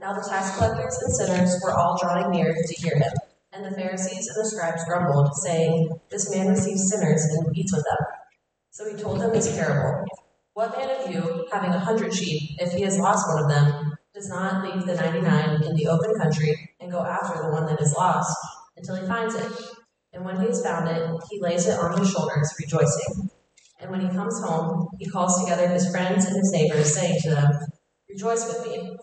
Now the tax collectors and sinners were all drawing near to hear him. And the Pharisees and the scribes grumbled, saying, This man receives sinners and eats with them. So he told them this parable What man of you, having a hundred sheep, if he has lost one of them, does not leave the ninety nine in the open country and go after the one that is lost until he finds it? And when he has found it, he lays it on his shoulders, rejoicing. And when he comes home, he calls together his friends and his neighbors, saying to them, Rejoice with me,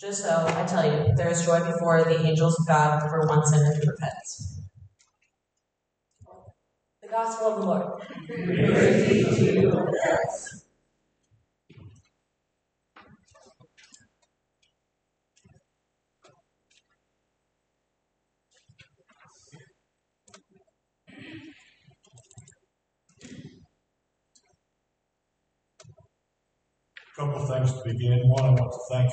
Just so, I tell you, there is joy before the angels of God for one sinner who repents. The Gospel of the Lord. couple of things to begin. One, I want to thank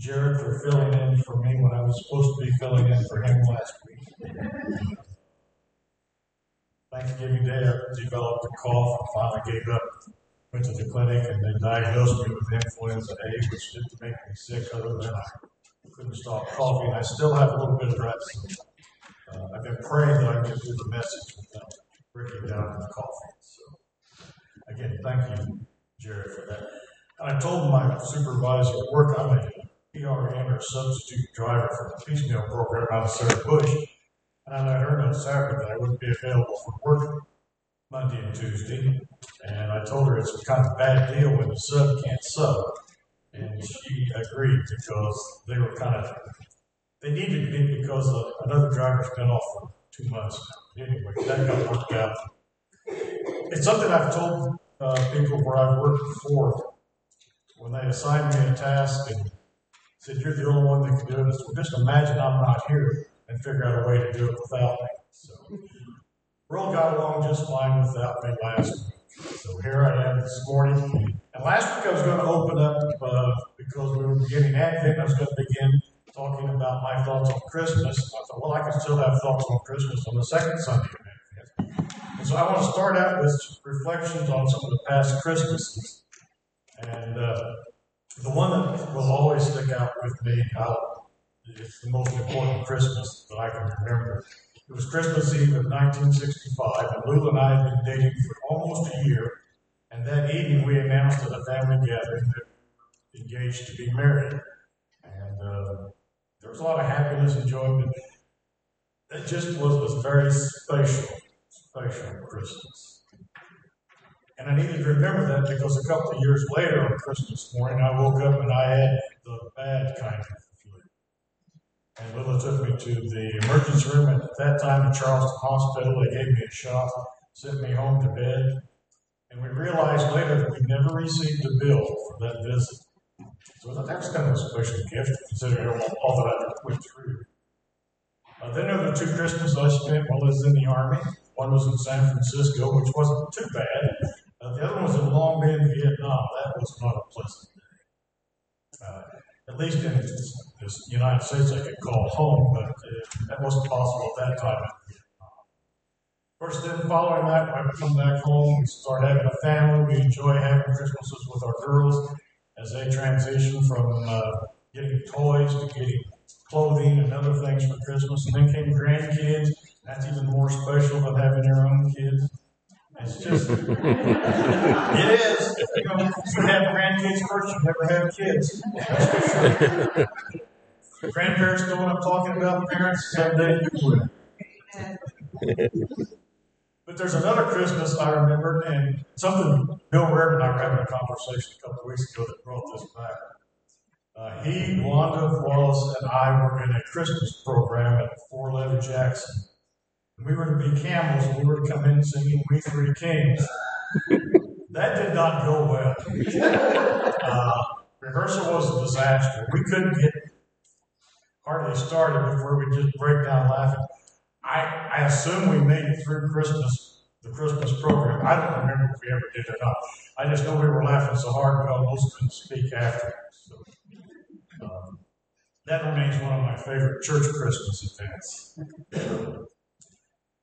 Jared for filling in for me when I was supposed to be filling in for him last week. Thanksgiving Day, I developed a cough and finally gave up. Went to the clinic and they diagnosed me with influenza A, which didn't make me sick other than I couldn't stop coughing. I still have a little bit of that. Uh, I've been praying that I can do the message without breaking down the coughing. So, again, thank you, Jared, for that. And I told my supervisor at work I'm a PRN or substitute driver for the Peace Meal program out of Sarah Bush. And I let know Saturday that I wouldn't be available for work Monday and Tuesday. And I told her it's kind of a bad deal when the sub can't sub. And she agreed because they were kind of, they needed me because another driver's been off for two months. Anyway, that got worked out. It's something I've told uh, people where I've worked before when they assigned me a task and said, You're the only one that can do it. So just imagine I'm not here and figure out a way to do it without me. So Earl got along just fine without me last week. So here I am this morning. And last week I was going to open up uh, because we were beginning Advent. I was going to begin talking about my thoughts on Christmas. I thought, well, I can still have thoughts on Christmas on the second Sunday of Advent. And so I want to start out with reflections on some of the past Christmases. And uh, the one that will always stick out with me, I'll, it's the most important Christmas that I can remember. It was Christmas Eve of 1965, and Lula and I had been dating for almost a year. And that evening, we announced at a family gathering that we were engaged to be married. And uh, there was a lot of happiness and joy, but it just was a very special, special Christmas. And I needed to remember that because a couple of years later on Christmas morning, I woke up and I had the bad kind of flu. And Lila took me to the emergency room at that time in Charleston Hospital. They gave me a shot, sent me home to bed. And we realized later that we never received a bill for that visit. So that was kind of a special gift, considering all that I went through. Uh, then over two Christmases I spent while I was in the Army. One was in San Francisco, which wasn't too bad. Uh, the other one was in Long Binh, Vietnam. That was not a pleasant day. Uh, at least in this, United States, I could call home, but uh, that wasn't possible at that time. in Of course, then following that, I come back home, we start having a family, we enjoy having Christmases with our girls as they transition from uh, getting toys to getting clothing and other things for Christmas. And then came grandkids. That's even more special than having your own kids. It's just, it is. You know, you have grandkids first, you never have kids. Grandparents know what I'm talking about. Parents, someday you will. But there's another Christmas I remember, and something Bill Rare and I were having a conversation a couple of weeks ago that brought this back. Uh, he, Wanda Wallace, and I were in a Christmas program at Four Letter Jackson we were to be camels, and we were to come in singing We Three Kings. that did not go well. Uh, rehearsal was a disaster. We couldn't get hardly started before we just break down laughing. I I, assume we made it through Christmas, the Christmas program. I don't remember if we ever did or not. I just know we were laughing so hard we almost couldn't speak after. So, um, that remains one of my favorite church Christmas events.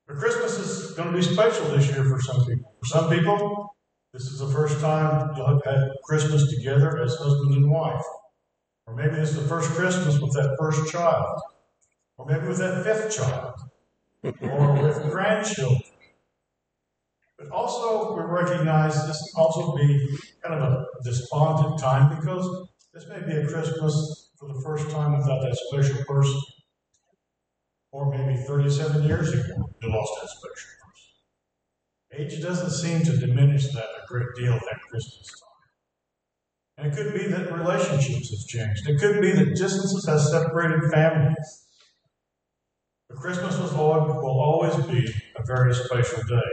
But Christmas is going to be special this year for some people. For some people, this is the first time you'll have had Christmas together as husband and wife. Or maybe this is the first Christmas with that first child. Or maybe with that fifth child. or with grandchildren. But also, we recognize this can also be kind of a despondent time because this may be a Christmas for the first time without that special person. Or maybe 37 years ago, you lost that special person. Age doesn't seem to diminish that a great deal at Christmas time. And it could be that relationships have changed. It could be that distances have separated families. But Christmas will always be a very special day.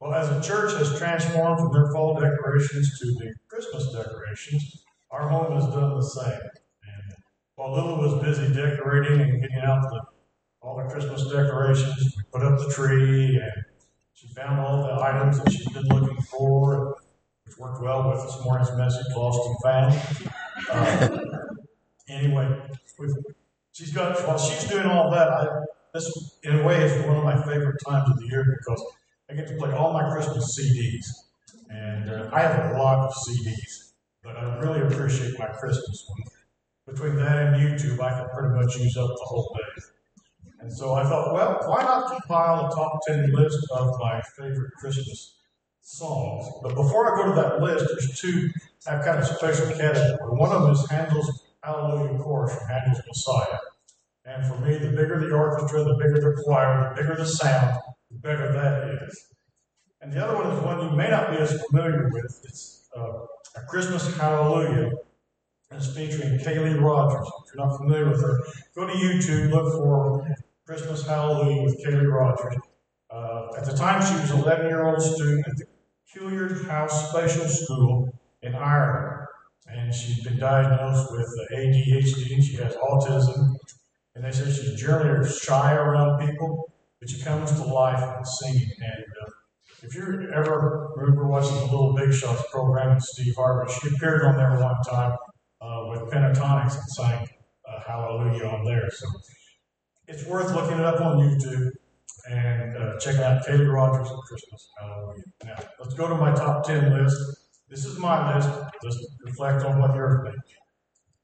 Well, as the church has transformed from their fall decorations to the Christmas decorations, our home has done the same. While Lila was busy decorating and getting out the, all the Christmas decorations, we put up the tree and she found all the items that she'd been looking for which worked well with this morning's message, Lost and Found. Uh, anyway, she's got, while she's doing all that, I, this, in a way, is one of my favorite times of the year because I get to play all my Christmas CDs. And uh, I have a lot of CDs, but I really appreciate my Christmas one. Between that and YouTube, I can pretty much use up the whole day. And so I thought, well, why not compile a top 10 list of my favorite Christmas songs. But before I go to that list, there's two I have kind of special category. One of them is Handel's Hallelujah Chorus from Handel's Messiah. And for me, the bigger the orchestra, the bigger the choir, the bigger the sound, the better that is. And the other one is one you may not be as familiar with. It's uh, A Christmas Hallelujah. It's featuring Kaylee Rodgers. If you're not familiar with her, go to YouTube, look for Christmas Hallelujah with Kaylee Rodgers. Uh, at the time, she was an 11 year old student at the Killard House Special School in Ireland. And she's been diagnosed with ADHD and she has autism. And they say she's generally shy around people, but she comes to life in singing. And uh, if you ever remember watching the Little Big Shots program with Steve Harvey, she appeared on there one time uh, with Pentatonix and sang uh, Hallelujah on there. So it's worth looking it up on YouTube and uh, check out Kaylee Rodgers at Christmas. Hallelujah. Now, let's go to my top 10 list. This is my list. Just reflect on what you're thinking.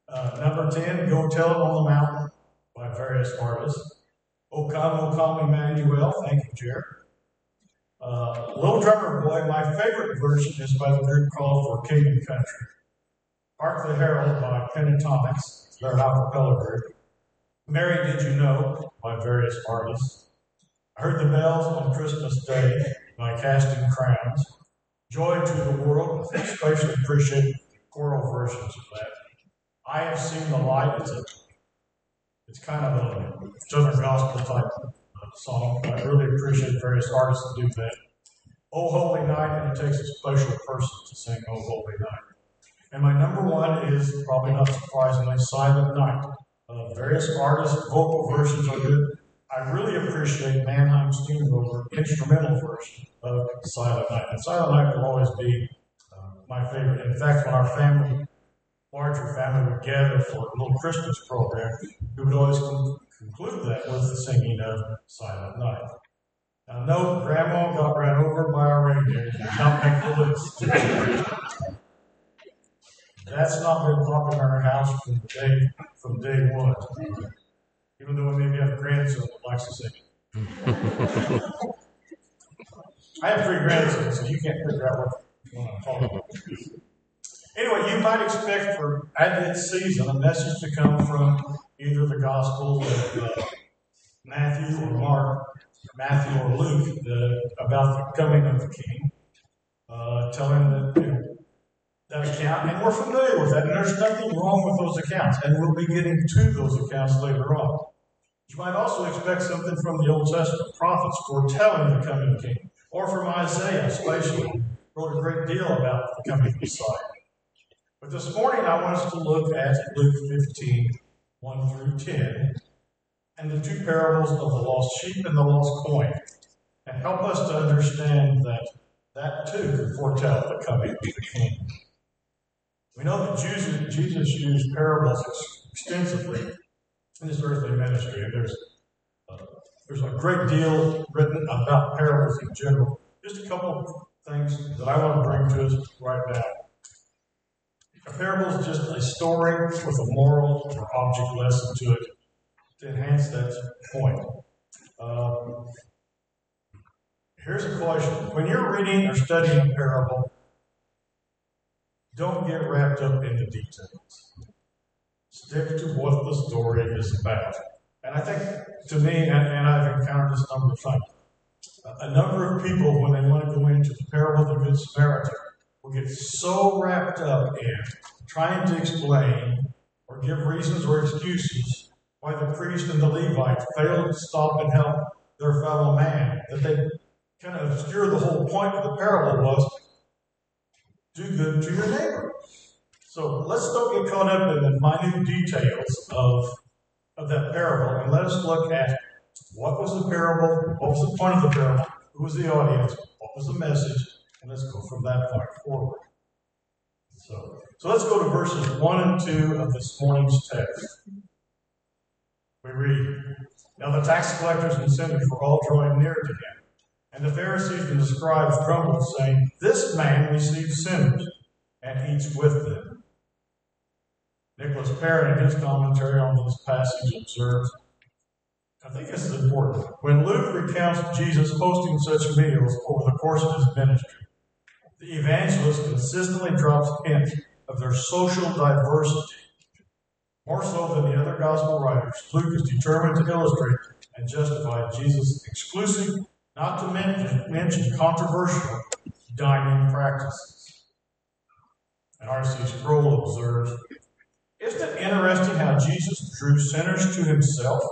Uh, number 10, Go Tell It on the Mountain by various artists. O Come, O Come Emmanuel. Thank you, Jared. Uh, Little Drummer Boy, my favorite version is by the group called For King and Country. Hark the Herald by Pentatonix, their acapella group. Mary Did You Know by various artists. I heard the bells on Christmas Day by Casting Crowns. Joy to the World, I especially appreciate choral versions of that. I Have Seen the Light, it's, a, it's kind of a Southern Gospel type uh, song. I really appreciate various artists that do that. Oh Holy Night, and it takes a special person to sing Oh Holy Night. And my number one is, probably not surprisingly, Silent Night. Uh, various artists' vocal versions are good. I really appreciate Mannheim Steamroller instrumental version of Silent Night. And Silent Night will always be uh, my favorite. In fact, when our family, larger family, would gather for a little Christmas program, we would always con- conclude that with the singing of Silent Night. Now, no, Grandma got ran over by a reindeer. Not make the list. That's not been popular in our house from day from day one even though we maybe have a grandson that likes to sing it. I have three grandsons, so you can't figure out what, I'm talking about. Anyway, you might expect for Advent season a message to come from either the Gospel of uh, Matthew or Mark, Matthew or Luke, the, about the coming of the King, uh, telling that you know, account, and we're familiar with that, and there's nothing wrong with those accounts, and we'll be getting to those accounts later on. You might also expect something from the Old Testament prophets foretelling the coming king, or from Isaiah, especially, wrote a great deal about the coming Messiah. But this morning I want us to look at Luke 15, 1 through 10, and the two parables of the lost sheep and the lost coin, and help us to understand that that too could foretell the coming King. We know that Jesus, Jesus used parables extensively in his earthly ministry, and there's uh, there's a great deal written about parables in general. Just a couple of things that I want to bring to us right now. A parable is just a story with a moral or object lesson to it to enhance that point. Um, here's a question. When you're reading or studying a parable, don't get wrapped up in the details. Stick to what the story is about. And I think, to me, and, and I've encountered this number of times, a number of people, when they want to go into the parable of the Good Samaritan, will get so wrapped up in trying to explain or give reasons or excuses why the priest and the Levite failed to stop and help their fellow man that they kind of obscure the whole point of the parable was do good to your neighbor. So let's don't get caught up in the minute details of, of that parable and let us look at what was the parable, what was the point of the parable, who was the audience, what was the message, and let's go from that point forward. So, so let's go to verses 1 and 2 of this morning's text. We read, Now the tax collectors and sinners were all drawing near to him. And the Pharisees and the scribes grumbled, saying, This man receives sinners and eats with them. Nicholas Parrott, in his commentary on this passage, observes, I think this is important. When Luke recounts Jesus hosting such meals over the course of his ministry, the evangelist consistently drops hints of their social diversity. More so than the other gospel writers, Luke is determined to illustrate and justify Jesus' exclusive, not to mention, mention controversial, dining practices. And R.C. Sproul observes, Isn't it interesting how Jesus drew sinners to himself?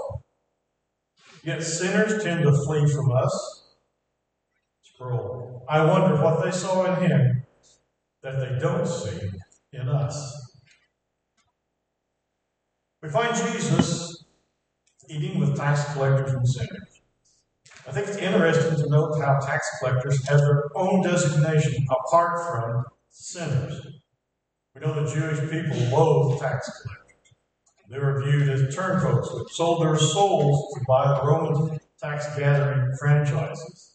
Yet sinners tend to flee from us. Sproul. I wonder what they saw in him that they don't see in us. We find Jesus eating with tax collectors and sinners. I think it's interesting to note how tax collectors have their own designation apart from sinners. We know the Jewish people loathed tax collectors. They were viewed as turncoats who sold their souls to buy the Roman tax gathering franchises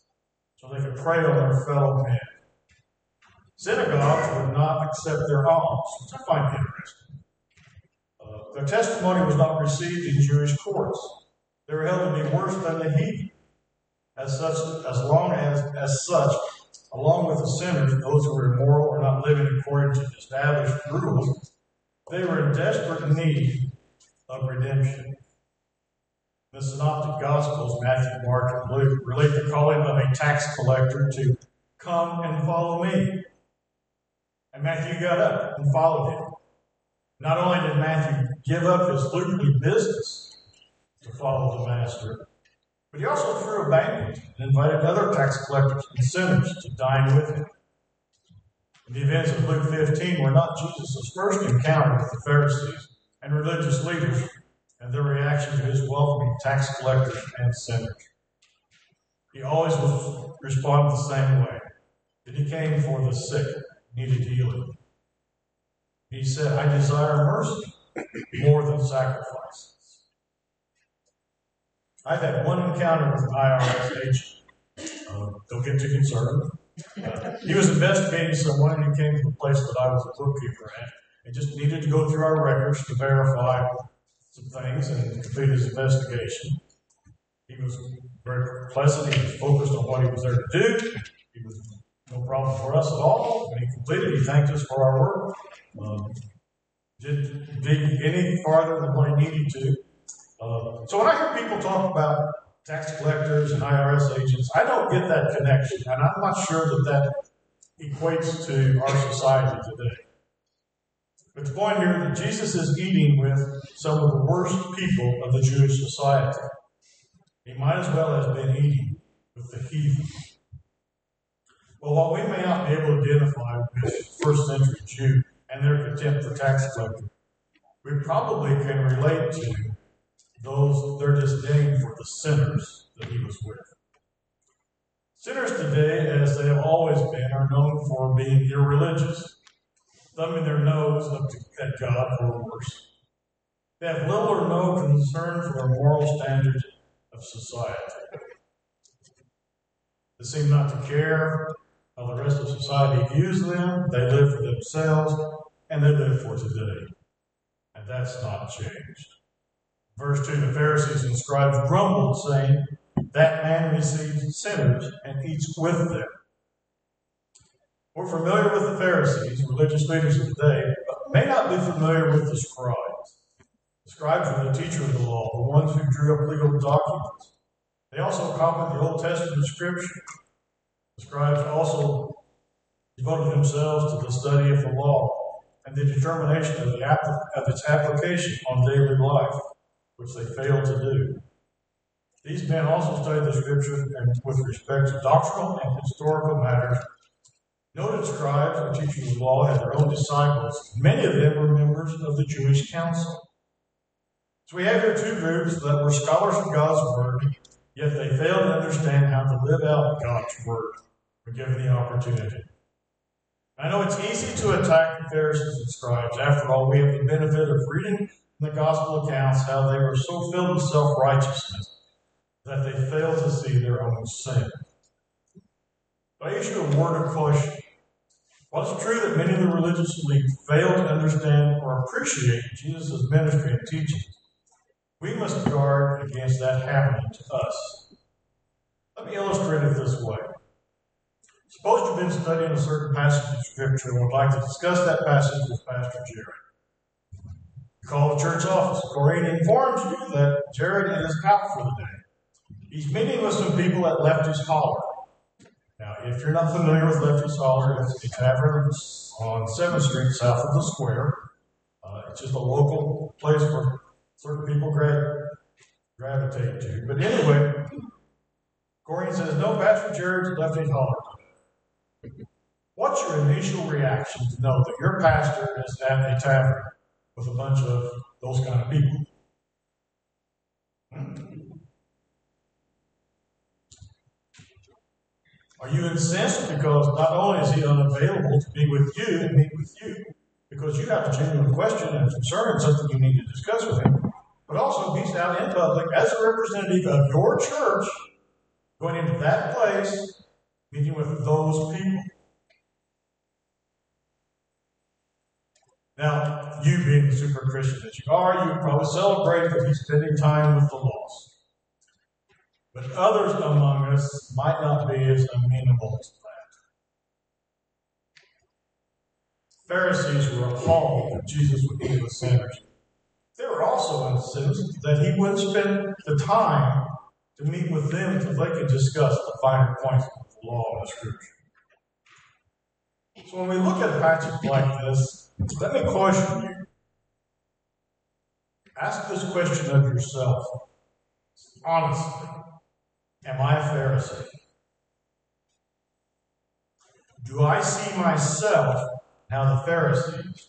so they could prey on their fellow men. Synagogues would not accept their alms, which I find interesting. Uh, their testimony was not received in Jewish courts. They were held to be worse than the heathen. As such, as long as, as such, along with the sinners, those who were immoral or not living according to established rules, they were in desperate need of redemption. The Synoptic Gospels, Matthew, Mark, and Luke, relate the calling of a tax collector to come and follow me. And Matthew got up and followed him. Not only did Matthew give up his lucrative business to follow the Master, but he also threw a banquet and invited other tax collectors and sinners to dine with him. The events of Luke 15 were not Jesus' first encounter with the Pharisees and religious leaders and their reaction to his welcoming tax collectors and sinners. He always responded the same way that he came for the sick, needed healing. He said, I desire mercy more than sacrifices. I've had one encounter with an IRS agent. Uh, don't get too concerned. Uh, he was investigating someone he came to the place that I was a bookkeeper at and just needed to go through our records to verify some things and complete his investigation. He was very pleasant. He was focused on what he was there to do. He was no problem for us at all. When he completed, he thanked us for our work. Um, didn't dig any farther than what he needed to. Uh, so when I hear people talk about tax collectors and IRS agents, I don't get that connection, and I'm not sure that that equates to our society today. But the point here that Jesus is eating with some of the worst people of the Jewish society. He might as well have been eating with the heathen. Well, while we may not be able to identify with first century Jew and their contempt for tax collectors, we probably can relate to those their disdain for the sinners that he was with. Sinners today, as they have always been, are known for being irreligious, thumbing their nose up at God or worse. They have little or no concern for the moral standards of society. They seem not to care how the rest of society views them. They live for themselves and they live for today. And that's not changed. Verse 2 The Pharisees and scribes grumbled, saying, That man receives sinners and eats with them. We're familiar with the Pharisees, religious leaders of the day, but may not be familiar with the scribes. The scribes were the teacher of the law, the ones who drew up legal documents. They also copied the Old Testament scripture. The scribes also devoted themselves to the study of the law and the determination of, the of its application on daily life, which they failed to do. These men also studied the scriptures and with respect to doctrinal and historical matters. Noted scribes or teachers of law had their own disciples. Many of them were members of the Jewish council. So we have here two groups that were scholars of God's word, yet they failed to understand how to live out God's word when given the opportunity. I know it's easy to attack the Pharisees and scribes. After all, we have the benefit of reading the gospel accounts how they were so filled with self righteousness that they failed to see their own sin. I issue a word of caution. While it's true that many of the religious elite fail to understand or appreciate Jesus' ministry and teachings, we must guard against that happening to us. Let me illustrate it this way. Suppose you've been studying a certain passage of Scripture and would like to discuss that passage with Pastor Jared. You call the church office. Corrine informs you that Jared is out for the day. He's meeting with some people at Lefty's Holler. Now, if you're not familiar with Lefty's Holler, it's a tavern on 7th Street south of the square. Uh, it's just a local place where certain people gra- gravitate to. But anyway, Corrine says, No, Pastor Jared's at Lefty's holler. What's your initial reaction to know that your pastor is at a tavern with a bunch of those kind of people? Are you incensed because not only is he unavailable to be with you and meet with you, because you have a genuine question and concern, something you need to discuss with him, but also he's out in public as a representative of your church, going into that place, meeting with those people. Now, you being the super Christian that you are, you probably celebrate that he's spending time with the lost. But others among us might not be as amenable to that. Pharisees were appalled that Jesus would eat with sinners. They were also incensed that he wouldn't spend the time to meet with them so they could discuss the finer points of the law and the scripture. So when we look at a passage like this, let me caution you. Ask this question of yourself honestly. Am I a Pharisee? Do I see myself how the Pharisees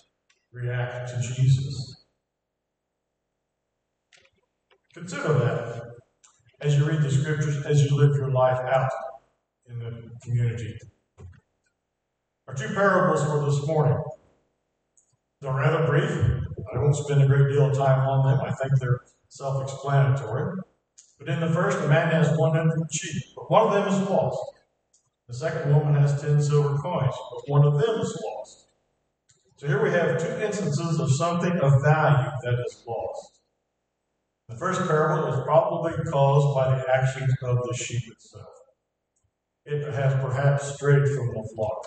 react to Jesus? Consider that as you read the scriptures, as you live your life out in the community. Our two parables for this morning. They're rather brief. I won't spend a great deal of time on them. I think they're self explanatory. But in the first, a man has 100 sheep, but one of them is lost. The second woman has 10 silver coins, but one of them is lost. So here we have two instances of something of value that is lost. The first parable is probably caused by the actions of the sheep itself. It has perhaps strayed from the flock.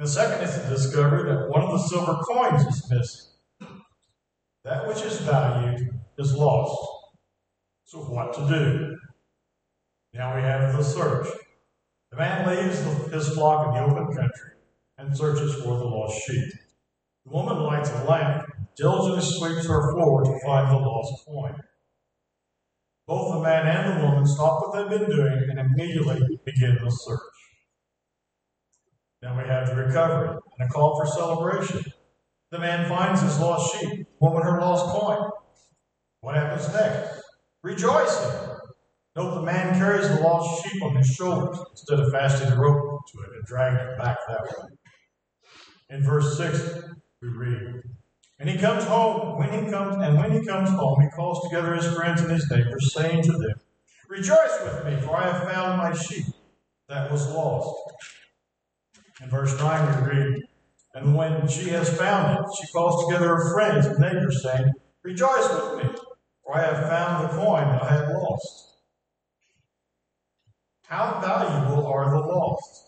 The second is the discovery that one of the silver coins is missing. That which is valued is lost. So, what to do? Now we have the search. The man leaves his flock in the open country and searches for the lost sheep. The woman lights a lamp, diligently sweeps her floor to find the lost coin. Both the man and the woman stop what they've been doing and immediately begin the search. The recovery and a call for celebration. The man finds his lost sheep, woman her lost coin. What happens next? Rejoicing. Note the man carries the lost sheep on his shoulders instead of fastening a rope to it and dragging it back that way. In verse 6, we read, And he comes home, when he comes, and when he comes home, he calls together his friends and his neighbors, saying to them, Rejoice with me, for I have found my sheep that was lost. In verse 9, we read, And when she has found it, she calls together her friends and neighbors, saying, Rejoice with me, for I have found the coin I had lost. How valuable are the lost?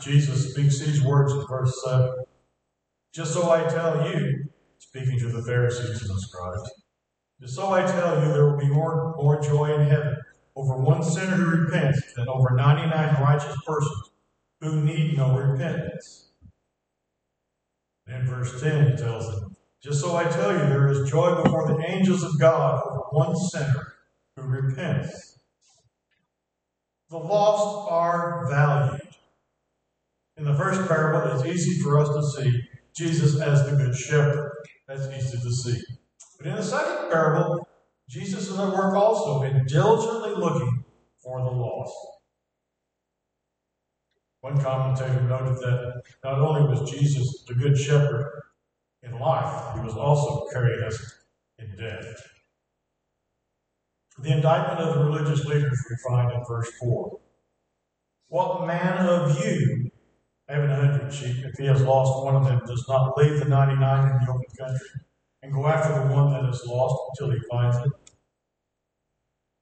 Jesus speaks these words in verse 7. Just so I tell you, speaking to the Pharisees and the scribes, just so I tell you, there will be more, more joy in heaven over one sinner who repents than over 99 righteous persons who need no repentance. In verse 10, he tells them, Just so I tell you, there is joy before the angels of God over one sinner who repents. The lost are valued. In the first parable, it's easy for us to see Jesus as the Good Shepherd. That's easy to see. But in the second parable, Jesus is at work also in diligently looking for the lost. One commentator noted that not only was Jesus the Good Shepherd in life, he was also carried us in death. The indictment of the religious leaders we find in verse 4. What man of you, having a hundred sheep, if he has lost one of them, does not leave the 99 in the open country and go after the one that is lost until he finds it?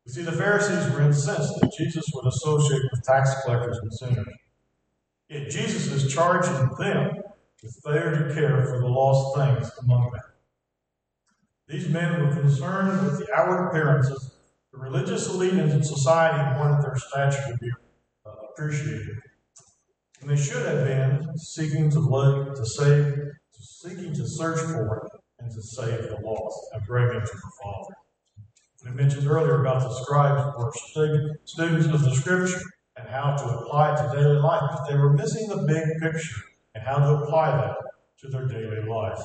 You see, the Pharisees were incensed that Jesus would associate with tax collectors and sinners. Yet Jesus is charging them with failure to care for the lost things among them. These men were concerned with the outward appearances the religious elite in society wanted their stature to be uh, appreciated. And they should have been seeking to look, to save, seeking to search for it, and to save the lost and bring them to the Father. We mentioned earlier about the scribes were students of the Scripture how to apply it to daily life, but they were missing the big picture and how to apply that to their daily life.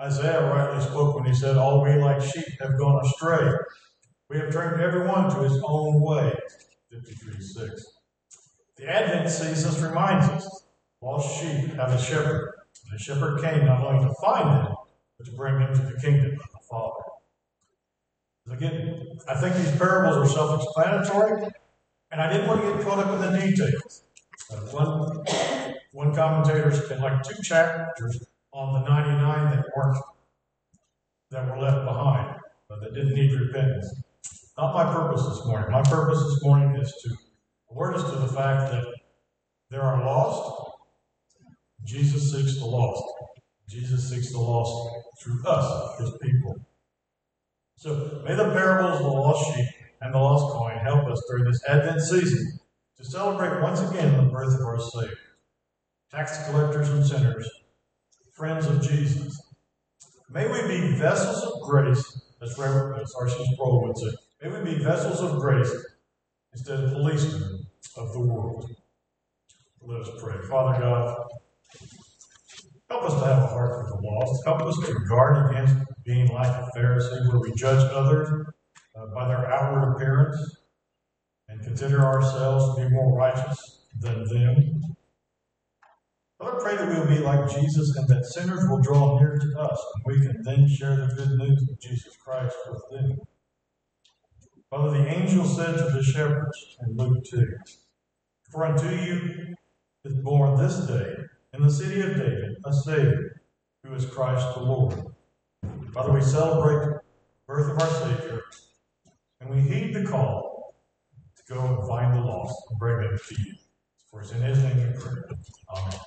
Isaiah rightly spoke when he said, All we like sheep have gone astray. We have turned everyone to his own way. 53 6. The Advent season reminds us lost sheep have a shepherd. The shepherd came not only to find them, but to bring them to the kingdom of the Father. Again, I think these parables are self explanatory, and I didn't want to get caught up in the details. Uh, one, one commentator spent like two chapters on the 99 that weren't that were left behind, but that didn't need repentance. Not my purpose this morning. My purpose this morning is to alert us to the fact that there are lost. Jesus seeks the lost. Jesus seeks the lost through us, his people. So may the parables of the lost sheep and the lost coin help us during this Advent season to celebrate once again the birth of our Savior. Tax collectors and sinners friends of Jesus. May we be vessels of grace, as Reverend R.C. Sproul would say. May we be vessels of grace instead of policemen of the world. Let us pray. Father God, help us to have a heart for the lost. Help us to guard against being like a Pharisee, where we judge others by their outward appearance and consider ourselves to be more righteous than them. Lord, I pray that we will be like Jesus and that sinners will draw near to us and we can then share the good news of Jesus Christ with them. Father, the angel said to the shepherds in Luke 2, For unto you is born this day in the city of David a Savior, who is Christ the Lord. Father, we celebrate the birth of our Savior, and we heed the call to go and find the lost and bring them to you. For it's in His name we pray. Amen.